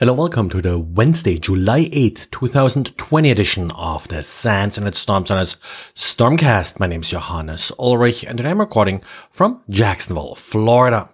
Hello, welcome to the Wednesday, July 8th, 2020 edition of the SANS Internet Storm Center's Stormcast. My name is Johannes Ulrich and I'm recording from Jacksonville, Florida.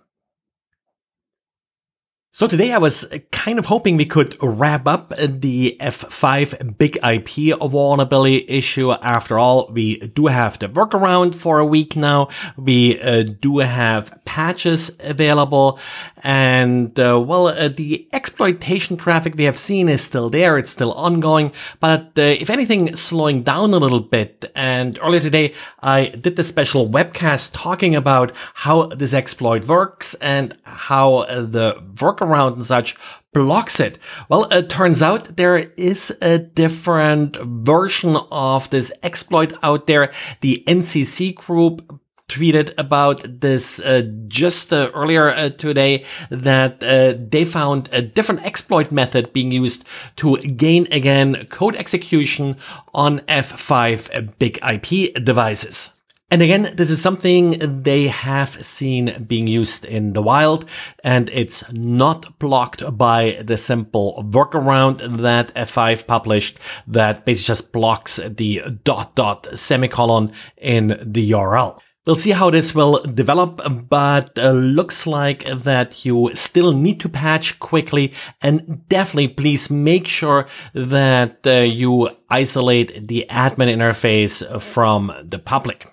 So today I was kind of hoping we could wrap up the F5 big IP vulnerability issue. After all, we do have the workaround for a week now. We uh, do have patches available and uh, well, uh, the exploitation traffic we have seen is still there. It's still ongoing, but uh, if anything, slowing down a little bit. And earlier today, I did the special webcast talking about how this exploit works and how the workaround around and such blocks it. Well, it turns out there is a different version of this exploit out there. The NCC group tweeted about this uh, just uh, earlier uh, today that uh, they found a different exploit method being used to gain again code execution on F5 big IP devices. And again, this is something they have seen being used in the wild, and it's not blocked by the simple workaround that F5 published that basically just blocks the dot dot semicolon in the URL. We'll see how this will develop, but uh, looks like that you still need to patch quickly and definitely please make sure that uh, you isolate the admin interface from the public.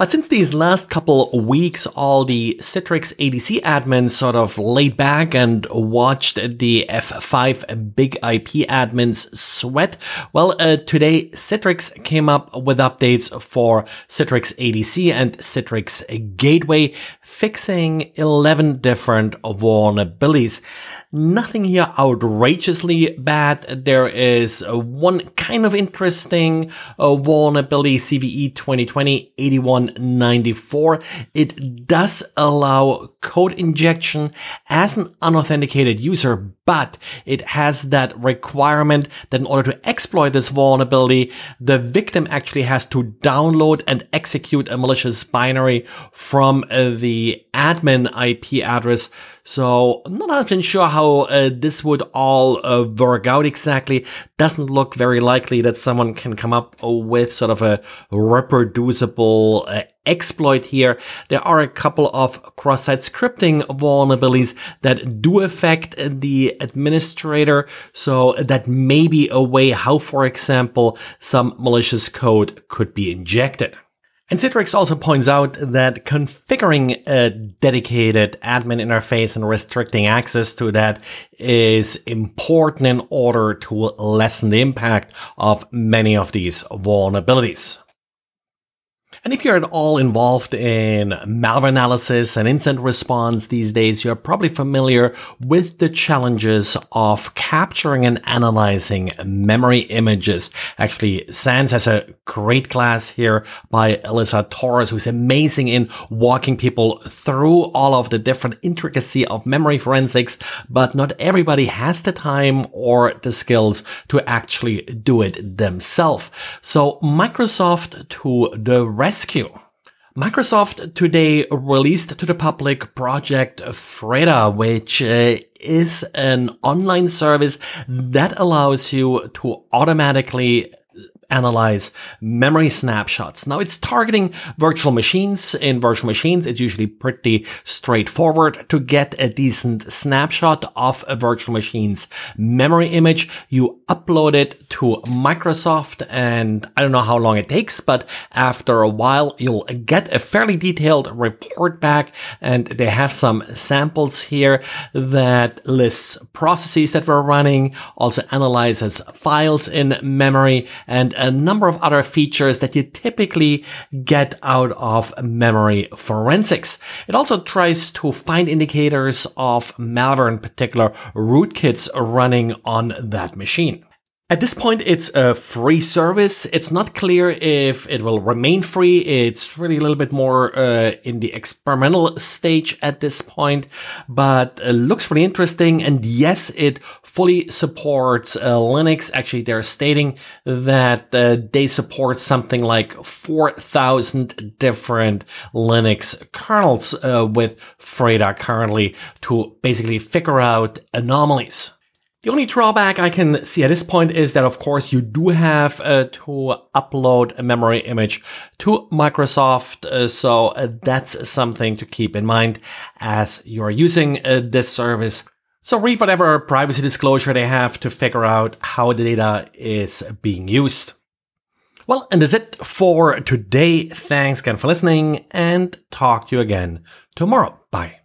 But since these last couple weeks, all the Citrix ADC admins sort of laid back and watched the F5 big IP admins sweat, well, uh, today Citrix came up with updates for Citrix ADC and Citrix Gateway, fixing 11 different vulnerabilities. Nothing here outrageously bad. There is uh, one kind of interesting uh, vulnerability, CVE 2020 8194. It does allow code injection as an unauthenticated user, but it has that requirement that in order to exploit this vulnerability, the victim actually has to download and execute a malicious binary from uh, the admin IP address. So I'm not even sure how uh, this would all uh, work out exactly. Doesn't look very likely that someone can come up with sort of a reproducible uh, exploit here. There are a couple of cross-site scripting vulnerabilities that do affect the administrator. So that may be a way how, for example, some malicious code could be injected. And Citrix also points out that configuring a dedicated admin interface and restricting access to that is important in order to lessen the impact of many of these vulnerabilities. And if you're at all involved in malware analysis and incident response these days, you're probably familiar with the challenges of capturing and analyzing memory images. Actually, SANS has a great class here by Alissa Torres, who's amazing in walking people through all of the different intricacy of memory forensics, but not everybody has the time or the skills to actually do it themselves. So Microsoft to the rescue. Microsoft today released to the public Project Freta, which uh, is an online service that allows you to automatically analyze memory snapshots. Now it's targeting virtual machines. In virtual machines, it's usually pretty straightforward to get a decent snapshot of a virtual machine's memory image. You upload it to Microsoft and I don't know how long it takes, but after a while, you'll get a fairly detailed report back and they have some samples here that lists processes that were running, also analyzes files in memory and a number of other features that you typically get out of memory forensics. It also tries to find indicators of malware, in particular rootkits running on that machine. At this point, it's a free service. It's not clear if it will remain free. It's really a little bit more uh, in the experimental stage at this point, but uh, looks really interesting. And yes, it fully supports uh, Linux. Actually, they're stating that uh, they support something like 4,000 different Linux kernels uh, with Freta currently to basically figure out anomalies. The only drawback I can see at this point is that, of course, you do have uh, to upload a memory image to Microsoft. Uh, so uh, that's something to keep in mind as you're using uh, this service. So read whatever privacy disclosure they have to figure out how the data is being used. Well, and that's it for today. Thanks again for listening and talk to you again tomorrow. Bye.